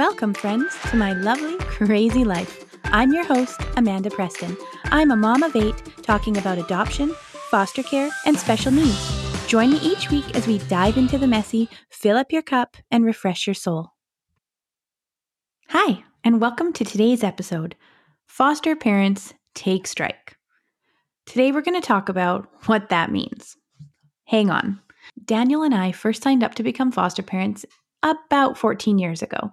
Welcome, friends, to my lovely, crazy life. I'm your host, Amanda Preston. I'm a mom of eight talking about adoption, foster care, and special needs. Join me each week as we dive into the messy, fill up your cup, and refresh your soul. Hi, and welcome to today's episode Foster Parents Take Strike. Today, we're going to talk about what that means. Hang on. Daniel and I first signed up to become foster parents about 14 years ago.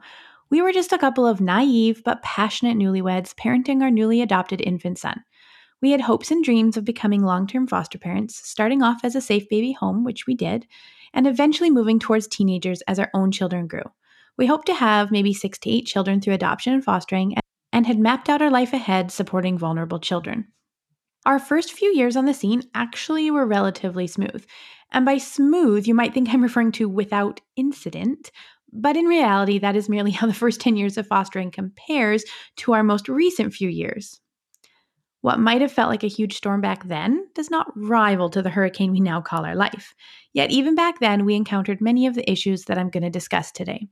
We were just a couple of naive but passionate newlyweds parenting our newly adopted infant son. We had hopes and dreams of becoming long term foster parents, starting off as a safe baby home, which we did, and eventually moving towards teenagers as our own children grew. We hoped to have maybe six to eight children through adoption and fostering, and had mapped out our life ahead supporting vulnerable children. Our first few years on the scene actually were relatively smooth. And by smooth, you might think I'm referring to without incident, but in reality, that is merely how the first 10 years of fostering compares to our most recent few years. What might have felt like a huge storm back then does not rival to the hurricane we now call our life. Yet, even back then, we encountered many of the issues that I'm going to discuss today.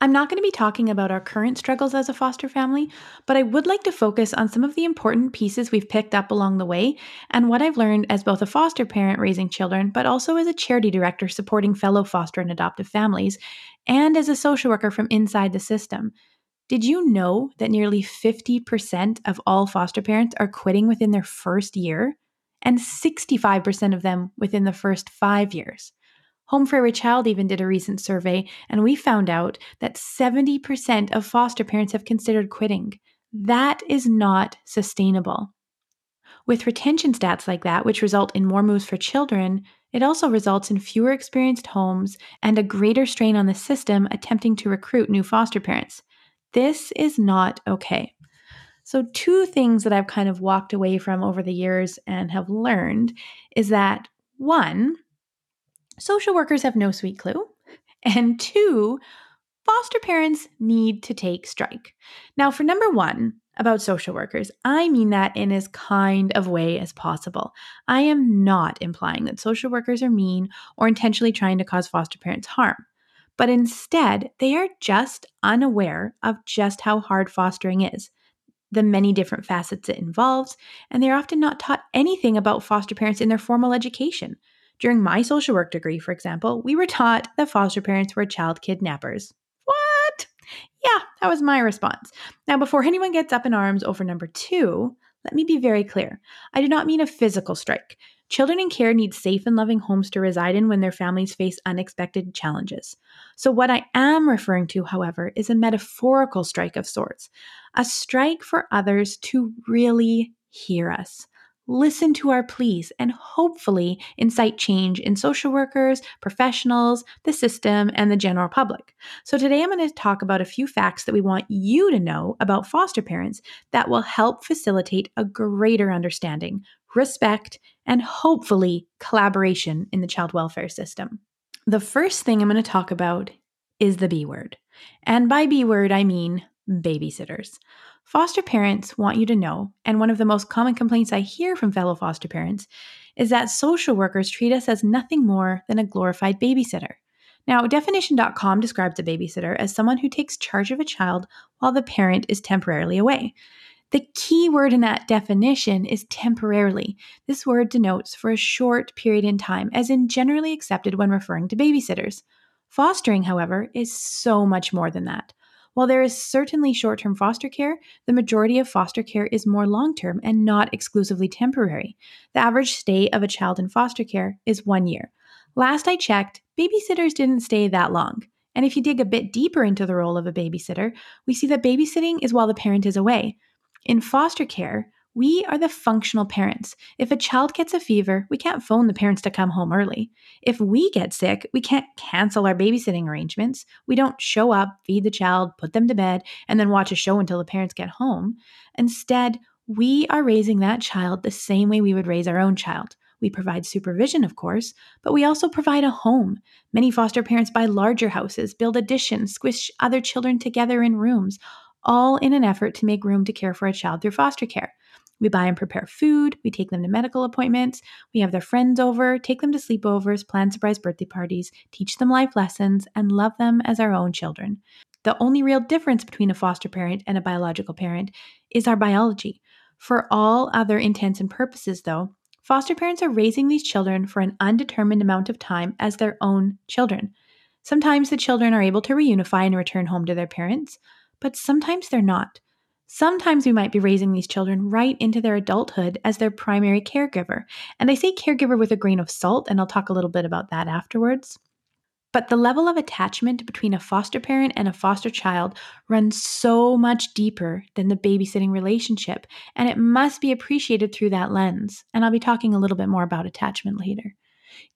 I'm not going to be talking about our current struggles as a foster family, but I would like to focus on some of the important pieces we've picked up along the way and what I've learned as both a foster parent raising children, but also as a charity director supporting fellow foster and adoptive families, and as a social worker from inside the system. Did you know that nearly 50% of all foster parents are quitting within their first year? And 65% of them within the first five years. Home for Every Child even did a recent survey, and we found out that 70% of foster parents have considered quitting. That is not sustainable. With retention stats like that, which result in more moves for children, it also results in fewer experienced homes and a greater strain on the system attempting to recruit new foster parents. This is not okay. So, two things that I've kind of walked away from over the years and have learned is that one, social workers have no sweet clue. And two, foster parents need to take strike. Now, for number one, about social workers, I mean that in as kind of way as possible. I am not implying that social workers are mean or intentionally trying to cause foster parents harm, but instead, they are just unaware of just how hard fostering is, the many different facets it involves, and they're often not taught anything about foster parents in their formal education. During my social work degree, for example, we were taught that foster parents were child kidnappers. What? Yeah, that was my response. Now, before anyone gets up in arms over number two, let me be very clear. I do not mean a physical strike. Children in care need safe and loving homes to reside in when their families face unexpected challenges. So, what I am referring to, however, is a metaphorical strike of sorts a strike for others to really hear us, listen to our pleas, and hopefully incite change in social workers, professionals, the system, and the general public. So, today I'm going to talk about a few facts that we want you to know about foster parents that will help facilitate a greater understanding, respect, and hopefully collaboration in the child welfare system. The first thing I'm going to talk about is the B word. And by B word, I mean babysitters. Foster parents want you to know, and one of the most common complaints I hear from fellow foster parents is that social workers treat us as nothing more than a glorified babysitter. Now, definition.com describes a babysitter as someone who takes charge of a child while the parent is temporarily away. The key word in that definition is temporarily. This word denotes for a short period in time, as in generally accepted when referring to babysitters. Fostering, however, is so much more than that. While there is certainly short term foster care, the majority of foster care is more long term and not exclusively temporary. The average stay of a child in foster care is one year. Last I checked, babysitters didn't stay that long. And if you dig a bit deeper into the role of a babysitter, we see that babysitting is while the parent is away. In foster care, we are the functional parents. If a child gets a fever, we can't phone the parents to come home early. If we get sick, we can't cancel our babysitting arrangements. We don't show up, feed the child, put them to bed, and then watch a show until the parents get home. Instead, we are raising that child the same way we would raise our own child. We provide supervision, of course, but we also provide a home. Many foster parents buy larger houses, build additions, squish other children together in rooms, all in an effort to make room to care for a child through foster care. We buy and prepare food, we take them to medical appointments, we have their friends over, take them to sleepovers, plan surprise birthday parties, teach them life lessons, and love them as our own children. The only real difference between a foster parent and a biological parent is our biology. For all other intents and purposes, though, foster parents are raising these children for an undetermined amount of time as their own children. Sometimes the children are able to reunify and return home to their parents, but sometimes they're not. Sometimes we might be raising these children right into their adulthood as their primary caregiver. And I say caregiver with a grain of salt, and I'll talk a little bit about that afterwards. But the level of attachment between a foster parent and a foster child runs so much deeper than the babysitting relationship, and it must be appreciated through that lens. And I'll be talking a little bit more about attachment later.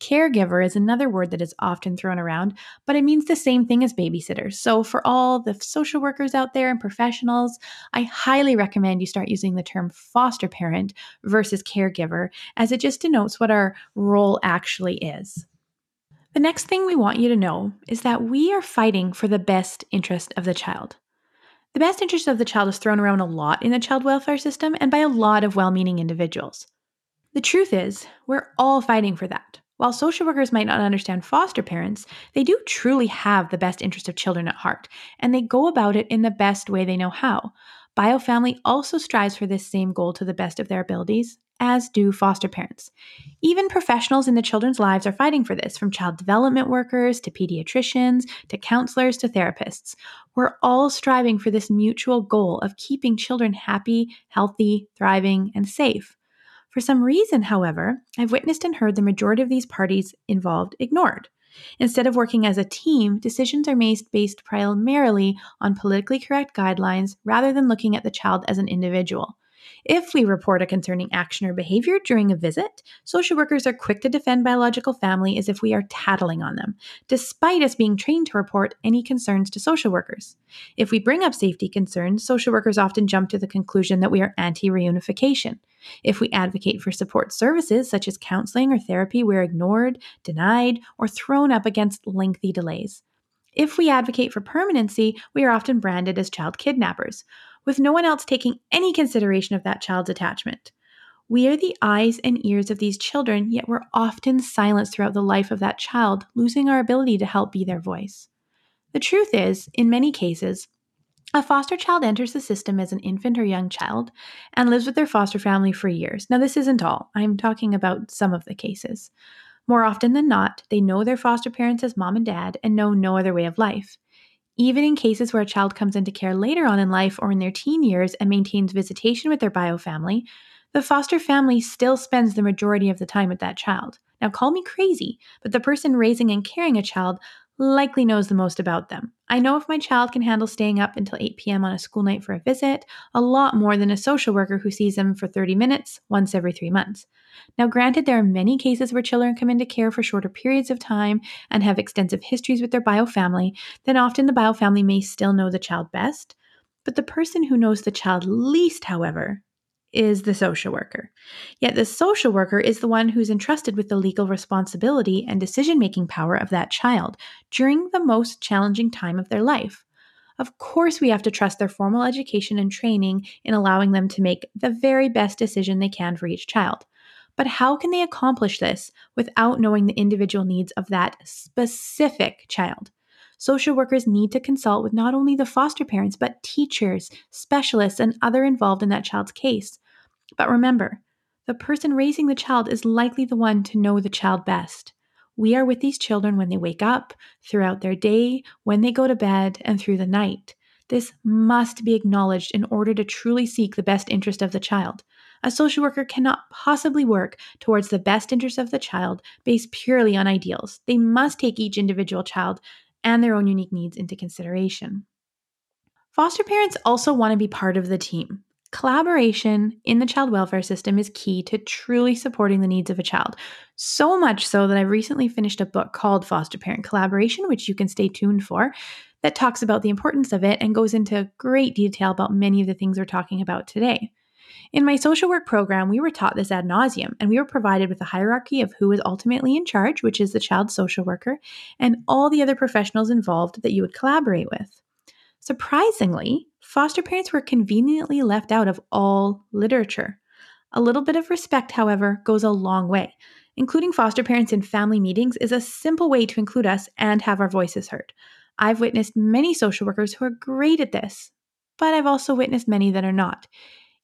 Caregiver is another word that is often thrown around, but it means the same thing as babysitter. So, for all the social workers out there and professionals, I highly recommend you start using the term foster parent versus caregiver, as it just denotes what our role actually is. The next thing we want you to know is that we are fighting for the best interest of the child. The best interest of the child is thrown around a lot in the child welfare system and by a lot of well meaning individuals. The truth is, we're all fighting for that. While social workers might not understand foster parents, they do truly have the best interest of children at heart, and they go about it in the best way they know how. BioFamily also strives for this same goal to the best of their abilities, as do foster parents. Even professionals in the children's lives are fighting for this, from child development workers to pediatricians to counselors to therapists. We're all striving for this mutual goal of keeping children happy, healthy, thriving, and safe. For some reason, however, I've witnessed and heard the majority of these parties involved ignored. Instead of working as a team, decisions are made based primarily on politically correct guidelines rather than looking at the child as an individual. If we report a concerning action or behavior during a visit, social workers are quick to defend biological family as if we are tattling on them, despite us being trained to report any concerns to social workers. If we bring up safety concerns, social workers often jump to the conclusion that we are anti reunification. If we advocate for support services such as counseling or therapy, we're ignored, denied, or thrown up against lengthy delays. If we advocate for permanency, we are often branded as child kidnappers with no one else taking any consideration of that child's attachment. We are the eyes and ears of these children, yet we're often silenced throughout the life of that child, losing our ability to help be their voice. The truth is, in many cases, a foster child enters the system as an infant or young child and lives with their foster family for years. Now, this isn't all. I'm talking about some of the cases. More often than not, they know their foster parents as mom and dad and know no other way of life. Even in cases where a child comes into care later on in life or in their teen years and maintains visitation with their bio family, the foster family still spends the majority of the time with that child. Now, call me crazy, but the person raising and caring a child likely knows the most about them. I know if my child can handle staying up until 8 p.m. on a school night for a visit, a lot more than a social worker who sees them for 30 minutes once every three months. Now, granted, there are many cases where children come into care for shorter periods of time and have extensive histories with their bio family, then often the bio family may still know the child best. But the person who knows the child least, however, is the social worker. Yet the social worker is the one who's entrusted with the legal responsibility and decision making power of that child during the most challenging time of their life. Of course, we have to trust their formal education and training in allowing them to make the very best decision they can for each child. But how can they accomplish this without knowing the individual needs of that specific child? Social workers need to consult with not only the foster parents, but teachers, specialists, and other involved in that child's case. But remember, the person raising the child is likely the one to know the child best. We are with these children when they wake up, throughout their day, when they go to bed, and through the night. This must be acknowledged in order to truly seek the best interest of the child. A social worker cannot possibly work towards the best interest of the child based purely on ideals. They must take each individual child and their own unique needs into consideration. Foster parents also want to be part of the team. Collaboration in the child welfare system is key to truly supporting the needs of a child. So much so that I've recently finished a book called Foster Parent Collaboration, which you can stay tuned for, that talks about the importance of it and goes into great detail about many of the things we're talking about today. In my social work program, we were taught this ad nauseum, and we were provided with a hierarchy of who is ultimately in charge, which is the child social worker, and all the other professionals involved that you would collaborate with. Surprisingly, foster parents were conveniently left out of all literature. A little bit of respect, however, goes a long way. Including foster parents in family meetings is a simple way to include us and have our voices heard. I've witnessed many social workers who are great at this, but I've also witnessed many that are not.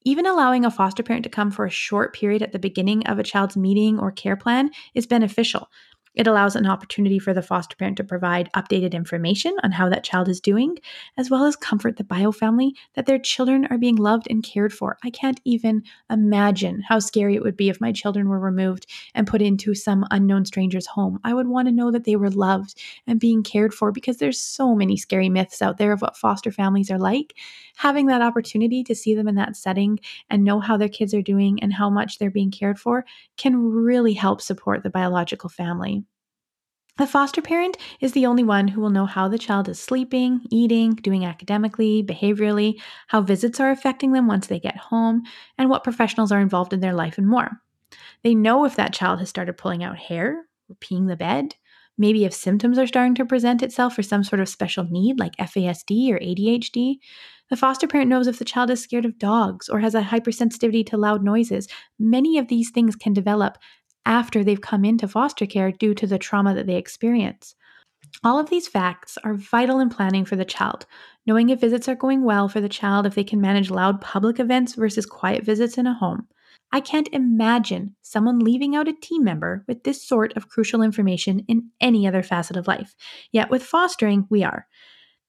Even allowing a foster parent to come for a short period at the beginning of a child's meeting or care plan is beneficial. It allows an opportunity for the foster parent to provide updated information on how that child is doing, as well as comfort the bio family that their children are being loved and cared for. I can't even imagine how scary it would be if my children were removed and put into some unknown stranger's home. I would want to know that they were loved and being cared for because there's so many scary myths out there of what foster families are like. Having that opportunity to see them in that setting and know how their kids are doing and how much they're being cared for can really help support the biological family. The foster parent is the only one who will know how the child is sleeping, eating, doing academically, behaviorally, how visits are affecting them once they get home, and what professionals are involved in their life and more. They know if that child has started pulling out hair or peeing the bed, maybe if symptoms are starting to present itself for some sort of special need like FASD or ADHD. The foster parent knows if the child is scared of dogs or has a hypersensitivity to loud noises. Many of these things can develop after they've come into foster care due to the trauma that they experience. All of these facts are vital in planning for the child, knowing if visits are going well for the child, if they can manage loud public events versus quiet visits in a home. I can't imagine someone leaving out a team member with this sort of crucial information in any other facet of life. Yet with fostering, we are.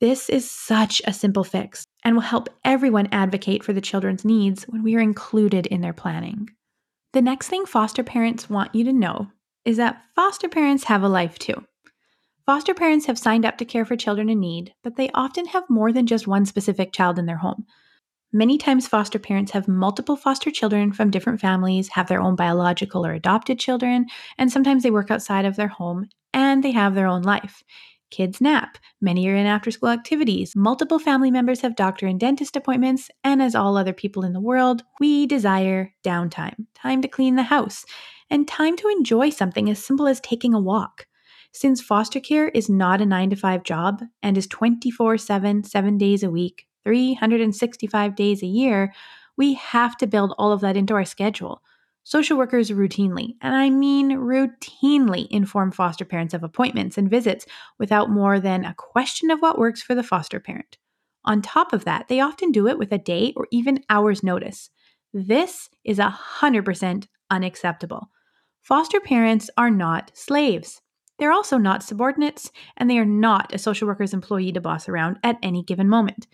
This is such a simple fix and will help everyone advocate for the children's needs when we are included in their planning. The next thing foster parents want you to know is that foster parents have a life too. Foster parents have signed up to care for children in need, but they often have more than just one specific child in their home. Many times, foster parents have multiple foster children from different families, have their own biological or adopted children, and sometimes they work outside of their home and they have their own life. Kids nap. Many are in after school activities. Multiple family members have doctor and dentist appointments. And as all other people in the world, we desire downtime time to clean the house and time to enjoy something as simple as taking a walk. Since foster care is not a 9 to 5 job and is 24 7, 7 days a week, 365 days a year, we have to build all of that into our schedule. Social workers routinely, and I mean routinely, inform foster parents of appointments and visits without more than a question of what works for the foster parent. On top of that, they often do it with a day or even hours' notice. This is 100% unacceptable. Foster parents are not slaves. They're also not subordinates, and they are not a social worker's employee to boss around at any given moment.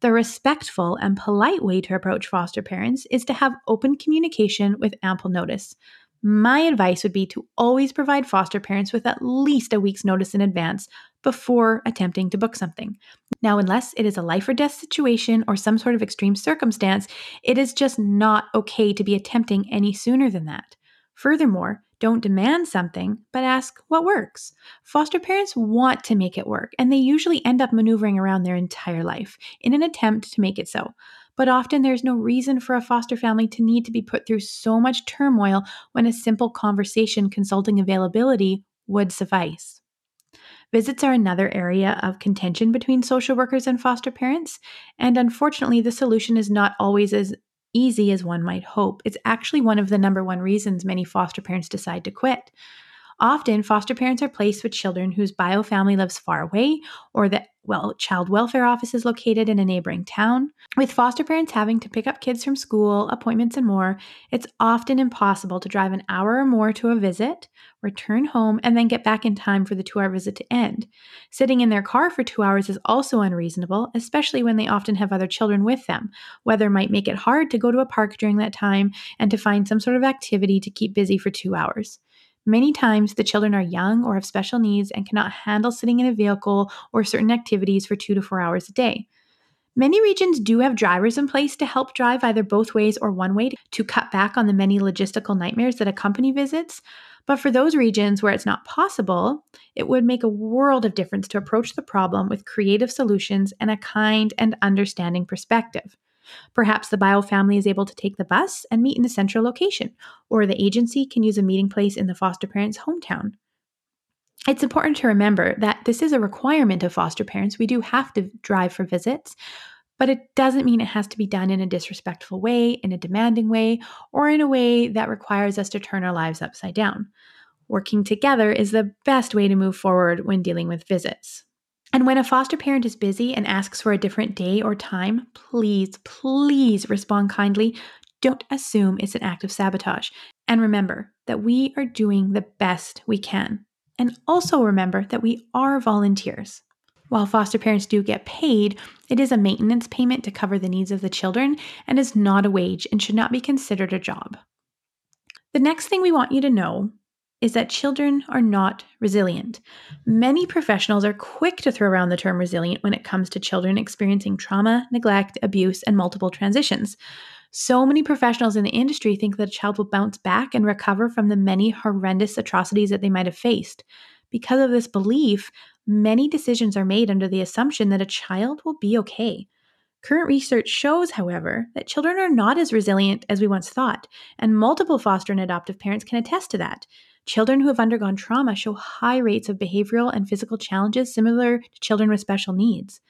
The respectful and polite way to approach foster parents is to have open communication with ample notice. My advice would be to always provide foster parents with at least a week's notice in advance before attempting to book something. Now, unless it is a life or death situation or some sort of extreme circumstance, it is just not okay to be attempting any sooner than that. Furthermore, don't demand something, but ask what works. Foster parents want to make it work, and they usually end up maneuvering around their entire life in an attempt to make it so. But often there's no reason for a foster family to need to be put through so much turmoil when a simple conversation consulting availability would suffice. Visits are another area of contention between social workers and foster parents, and unfortunately, the solution is not always as easy as one might hope. It's actually one of the number one reasons many foster parents decide to quit. Often, foster parents are placed with children whose bio family lives far away or the well, child welfare office is located in a neighboring town. With foster parents having to pick up kids from school, appointments, and more, it's often impossible to drive an hour or more to a visit, return home, and then get back in time for the two hour visit to end. Sitting in their car for two hours is also unreasonable, especially when they often have other children with them. Weather might make it hard to go to a park during that time and to find some sort of activity to keep busy for two hours. Many times, the children are young or have special needs and cannot handle sitting in a vehicle or certain activities for two to four hours a day. Many regions do have drivers in place to help drive either both ways or one way to cut back on the many logistical nightmares that accompany visits. But for those regions where it's not possible, it would make a world of difference to approach the problem with creative solutions and a kind and understanding perspective. Perhaps the bio family is able to take the bus and meet in a central location, or the agency can use a meeting place in the foster parent's hometown. It's important to remember that this is a requirement of foster parents. We do have to drive for visits, but it doesn't mean it has to be done in a disrespectful way, in a demanding way, or in a way that requires us to turn our lives upside down. Working together is the best way to move forward when dealing with visits. And when a foster parent is busy and asks for a different day or time, please, please respond kindly. Don't assume it's an act of sabotage. And remember that we are doing the best we can. And also remember that we are volunteers. While foster parents do get paid, it is a maintenance payment to cover the needs of the children and is not a wage and should not be considered a job. The next thing we want you to know is that children are not resilient. Many professionals are quick to throw around the term resilient when it comes to children experiencing trauma, neglect, abuse, and multiple transitions. So many professionals in the industry think that a child will bounce back and recover from the many horrendous atrocities that they might have faced. Because of this belief, many decisions are made under the assumption that a child will be okay. Current research shows, however, that children are not as resilient as we once thought, and multiple foster and adoptive parents can attest to that. Children who have undergone trauma show high rates of behavioral and physical challenges similar to children with special needs.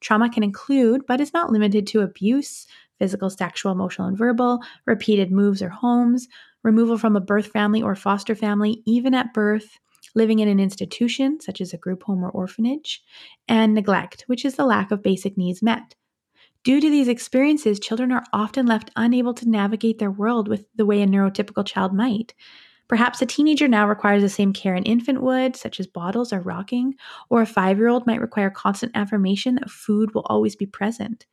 Trauma can include, but is not limited to, abuse, physical, sexual, emotional, and verbal, repeated moves or homes, removal from a birth family or foster family, even at birth, living in an institution, such as a group home or orphanage, and neglect, which is the lack of basic needs met. Due to these experiences, children are often left unable to navigate their world with the way a neurotypical child might. Perhaps a teenager now requires the same care an infant would, such as bottles or rocking, or a five year old might require constant affirmation that food will always be present.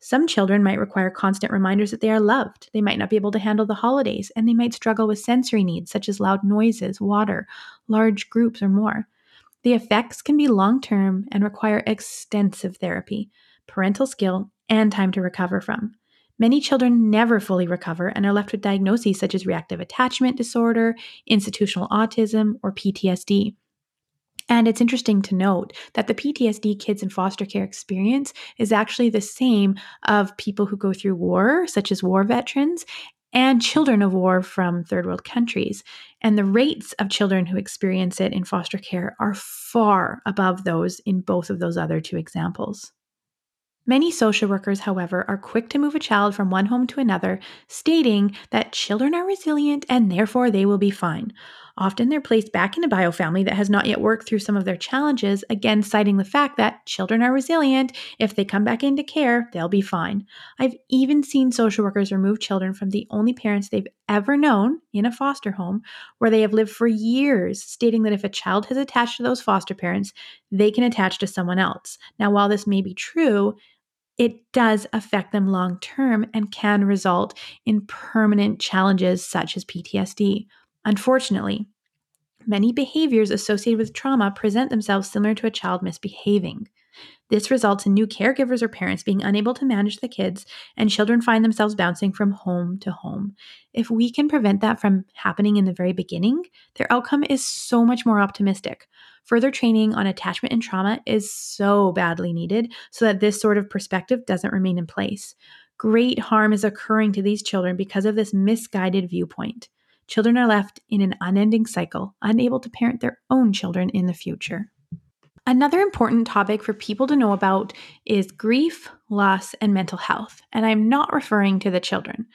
Some children might require constant reminders that they are loved. They might not be able to handle the holidays, and they might struggle with sensory needs such as loud noises, water, large groups, or more. The effects can be long term and require extensive therapy, parental skill, and time to recover from. Many children never fully recover and are left with diagnoses such as reactive attachment disorder, institutional autism, or PTSD. And it's interesting to note that the PTSD kids in foster care experience is actually the same of people who go through war, such as war veterans, and children of war from third world countries. And the rates of children who experience it in foster care are far above those in both of those other two examples. Many social workers, however, are quick to move a child from one home to another, stating that children are resilient and therefore they will be fine. Often they're placed back in a bio family that has not yet worked through some of their challenges, again citing the fact that children are resilient. If they come back into care, they'll be fine. I've even seen social workers remove children from the only parents they've ever known in a foster home where they have lived for years, stating that if a child has attached to those foster parents, they can attach to someone else. Now, while this may be true, it does affect them long term and can result in permanent challenges such as PTSD. Unfortunately, many behaviors associated with trauma present themselves similar to a child misbehaving. This results in new caregivers or parents being unable to manage the kids, and children find themselves bouncing from home to home. If we can prevent that from happening in the very beginning, their outcome is so much more optimistic. Further training on attachment and trauma is so badly needed so that this sort of perspective doesn't remain in place. Great harm is occurring to these children because of this misguided viewpoint. Children are left in an unending cycle, unable to parent their own children in the future. Another important topic for people to know about is grief, loss, and mental health, and I'm not referring to the children.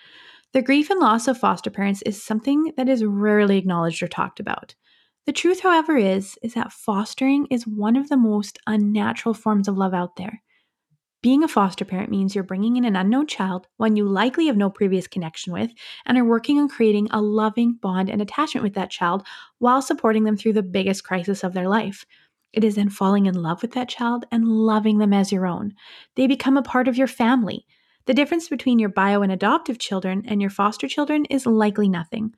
The grief and loss of foster parents is something that is rarely acknowledged or talked about. The truth, however, is is that fostering is one of the most unnatural forms of love out there. Being a foster parent means you're bringing in an unknown child, one you likely have no previous connection with, and are working on creating a loving bond and attachment with that child while supporting them through the biggest crisis of their life. It is then falling in love with that child and loving them as your own. They become a part of your family. The difference between your bio and adoptive children and your foster children is likely nothing.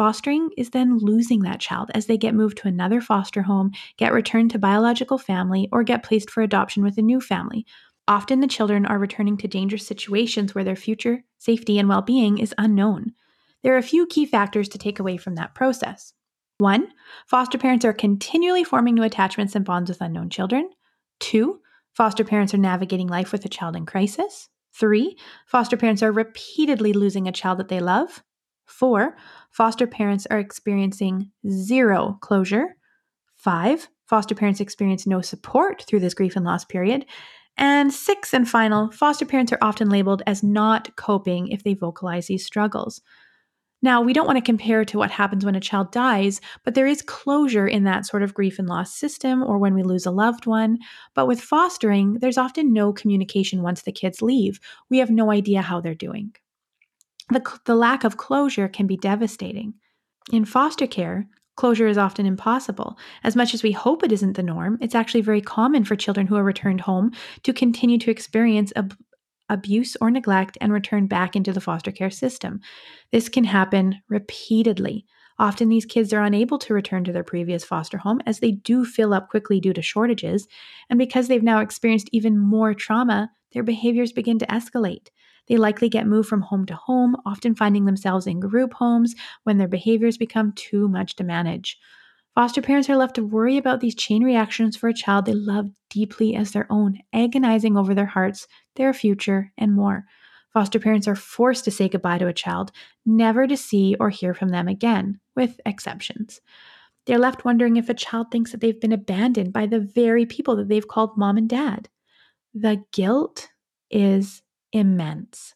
Fostering is then losing that child as they get moved to another foster home, get returned to biological family, or get placed for adoption with a new family. Often the children are returning to dangerous situations where their future safety and well being is unknown. There are a few key factors to take away from that process. One, foster parents are continually forming new attachments and bonds with unknown children. Two, foster parents are navigating life with a child in crisis. Three, foster parents are repeatedly losing a child that they love. Four, foster parents are experiencing zero closure. Five, foster parents experience no support through this grief and loss period. And six and final, foster parents are often labeled as not coping if they vocalize these struggles. Now, we don't want to compare to what happens when a child dies, but there is closure in that sort of grief and loss system or when we lose a loved one. But with fostering, there's often no communication once the kids leave. We have no idea how they're doing. The, the lack of closure can be devastating. In foster care, closure is often impossible. As much as we hope it isn't the norm, it's actually very common for children who are returned home to continue to experience ab- abuse or neglect and return back into the foster care system. This can happen repeatedly. Often these kids are unable to return to their previous foster home as they do fill up quickly due to shortages. And because they've now experienced even more trauma, their behaviors begin to escalate. They likely get moved from home to home, often finding themselves in group homes when their behaviors become too much to manage. Foster parents are left to worry about these chain reactions for a child they love deeply as their own, agonizing over their hearts, their future, and more. Foster parents are forced to say goodbye to a child, never to see or hear from them again, with exceptions. They're left wondering if a child thinks that they've been abandoned by the very people that they've called mom and dad. The guilt is immense.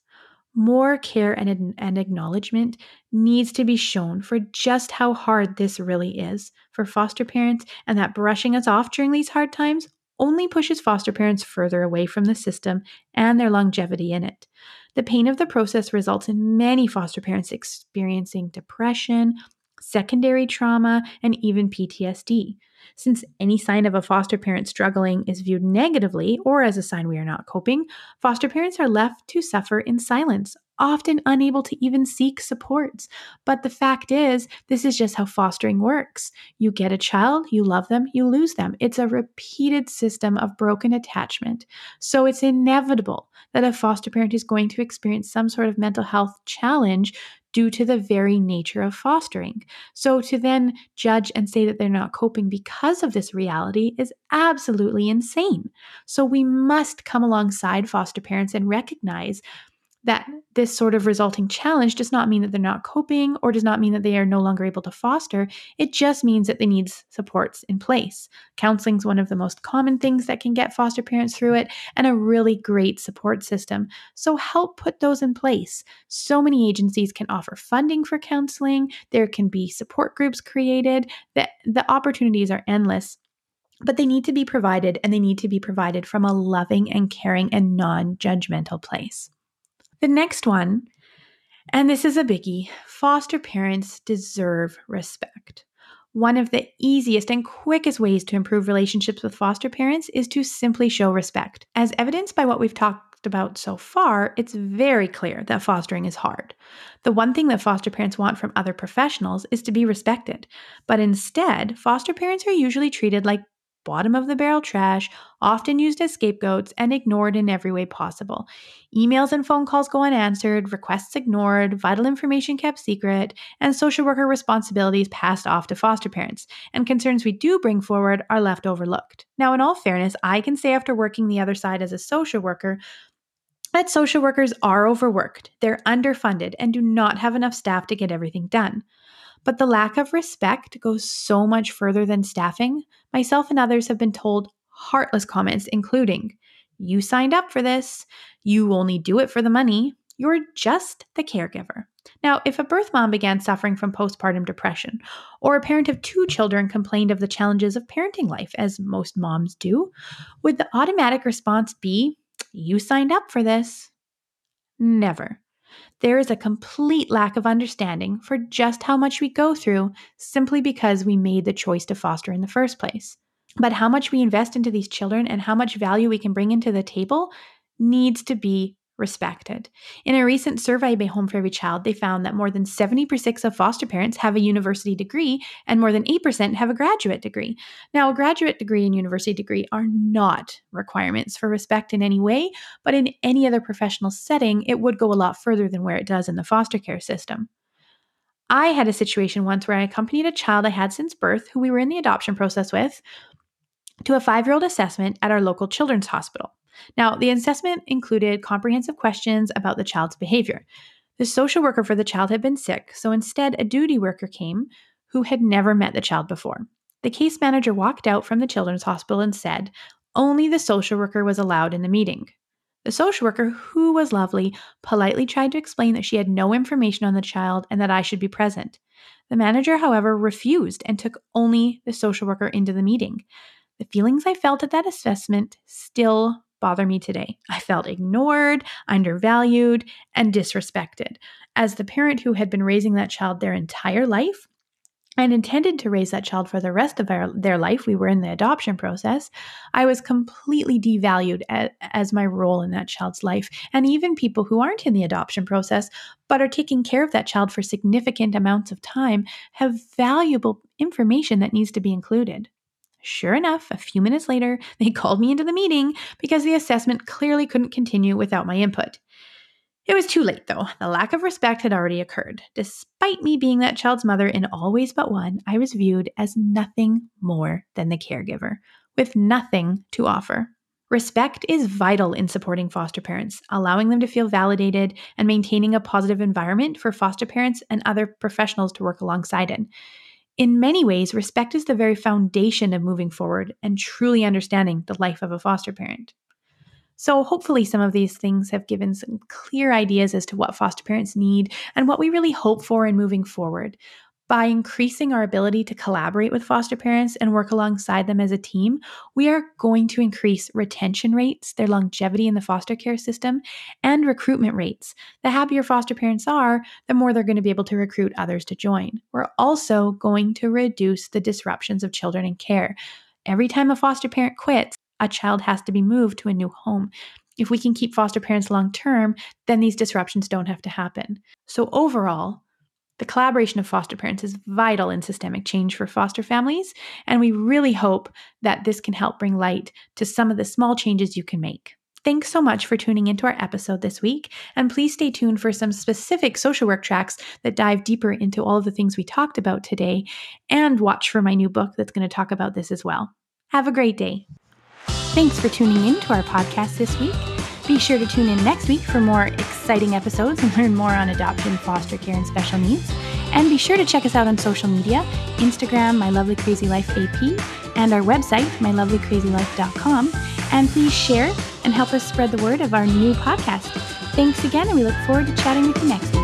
More care and, and acknowledgement needs to be shown for just how hard this really is for foster parents, and that brushing us off during these hard times only pushes foster parents further away from the system and their longevity in it. The pain of the process results in many foster parents experiencing depression, secondary trauma, and even PTSD. Since any sign of a foster parent struggling is viewed negatively or as a sign we are not coping, foster parents are left to suffer in silence, often unable to even seek supports. But the fact is, this is just how fostering works. You get a child, you love them, you lose them. It's a repeated system of broken attachment. So it's inevitable that a foster parent is going to experience some sort of mental health challenge due to the very nature of fostering. So to then judge and say that they're not coping because of this reality is absolutely insane. So we must come alongside foster parents and recognize that this sort of resulting challenge does not mean that they're not coping or does not mean that they are no longer able to foster. It just means that they need supports in place. Counseling is one of the most common things that can get foster parents through it and a really great support system. So help put those in place. So many agencies can offer funding for counseling, there can be support groups created. The, the opportunities are endless but they need to be provided and they need to be provided from a loving and caring and non judgmental place. The next one, and this is a biggie foster parents deserve respect. One of the easiest and quickest ways to improve relationships with foster parents is to simply show respect. As evidenced by what we've talked about so far, it's very clear that fostering is hard. The one thing that foster parents want from other professionals is to be respected, but instead, foster parents are usually treated like bottom of the barrel trash, often used as scapegoats, and ignored in every way possible. Emails and phone calls go unanswered, requests ignored, vital information kept secret, and social worker responsibilities passed off to foster parents. And concerns we do bring forward are left overlooked. Now, in all fairness, I can say after working the other side as a social worker, that social workers are overworked, they're underfunded, and do not have enough staff to get everything done. But the lack of respect goes so much further than staffing. Myself and others have been told heartless comments, including, You signed up for this. You only do it for the money. You're just the caregiver. Now, if a birth mom began suffering from postpartum depression, or a parent of two children complained of the challenges of parenting life, as most moms do, would the automatic response be, You signed up for this? Never. There is a complete lack of understanding for just how much we go through simply because we made the choice to foster in the first place. But how much we invest into these children and how much value we can bring into the table needs to be respected. In a recent survey by Home for Every Child, they found that more than 70% of foster parents have a university degree and more than 8% have a graduate degree. Now, a graduate degree and university degree are not requirements for respect in any way, but in any other professional setting, it would go a lot further than where it does in the foster care system. I had a situation once where I accompanied a child I had since birth who we were in the adoption process with to a five year old assessment at our local children's hospital. Now, the assessment included comprehensive questions about the child's behavior. The social worker for the child had been sick, so instead, a duty worker came who had never met the child before. The case manager walked out from the children's hospital and said, only the social worker was allowed in the meeting. The social worker, who was lovely, politely tried to explain that she had no information on the child and that I should be present. The manager, however, refused and took only the social worker into the meeting. The feelings I felt at that assessment still bother me today. I felt ignored, undervalued, and disrespected. As the parent who had been raising that child their entire life, and intended to raise that child for the rest of our, their life, we were in the adoption process, I was completely devalued as, as my role in that child's life. And even people who aren't in the adoption process, but are taking care of that child for significant amounts of time, have valuable information that needs to be included. Sure enough, a few minutes later, they called me into the meeting because the assessment clearly couldn't continue without my input. It was too late, though. The lack of respect had already occurred. Despite me being that child's mother in all ways but one, I was viewed as nothing more than the caregiver, with nothing to offer. Respect is vital in supporting foster parents, allowing them to feel validated and maintaining a positive environment for foster parents and other professionals to work alongside in. In many ways, respect is the very foundation of moving forward and truly understanding the life of a foster parent. So, hopefully, some of these things have given some clear ideas as to what foster parents need and what we really hope for in moving forward. By increasing our ability to collaborate with foster parents and work alongside them as a team, we are going to increase retention rates, their longevity in the foster care system, and recruitment rates. The happier foster parents are, the more they're going to be able to recruit others to join. We're also going to reduce the disruptions of children in care. Every time a foster parent quits, a child has to be moved to a new home. If we can keep foster parents long term, then these disruptions don't have to happen. So, overall, the collaboration of foster parents is vital in systemic change for foster families, and we really hope that this can help bring light to some of the small changes you can make. Thanks so much for tuning into our episode this week, and please stay tuned for some specific social work tracks that dive deeper into all of the things we talked about today, and watch for my new book that's going to talk about this as well. Have a great day. Thanks for tuning in to our podcast this week. Be sure to tune in next week for more exciting episodes and learn more on adoption, foster care, and special needs. And be sure to check us out on social media Instagram, My Lovely Crazy Life AP, and our website, mylovelycrazylife.com. And please share and help us spread the word of our new podcast. Thanks again, and we look forward to chatting with you next week.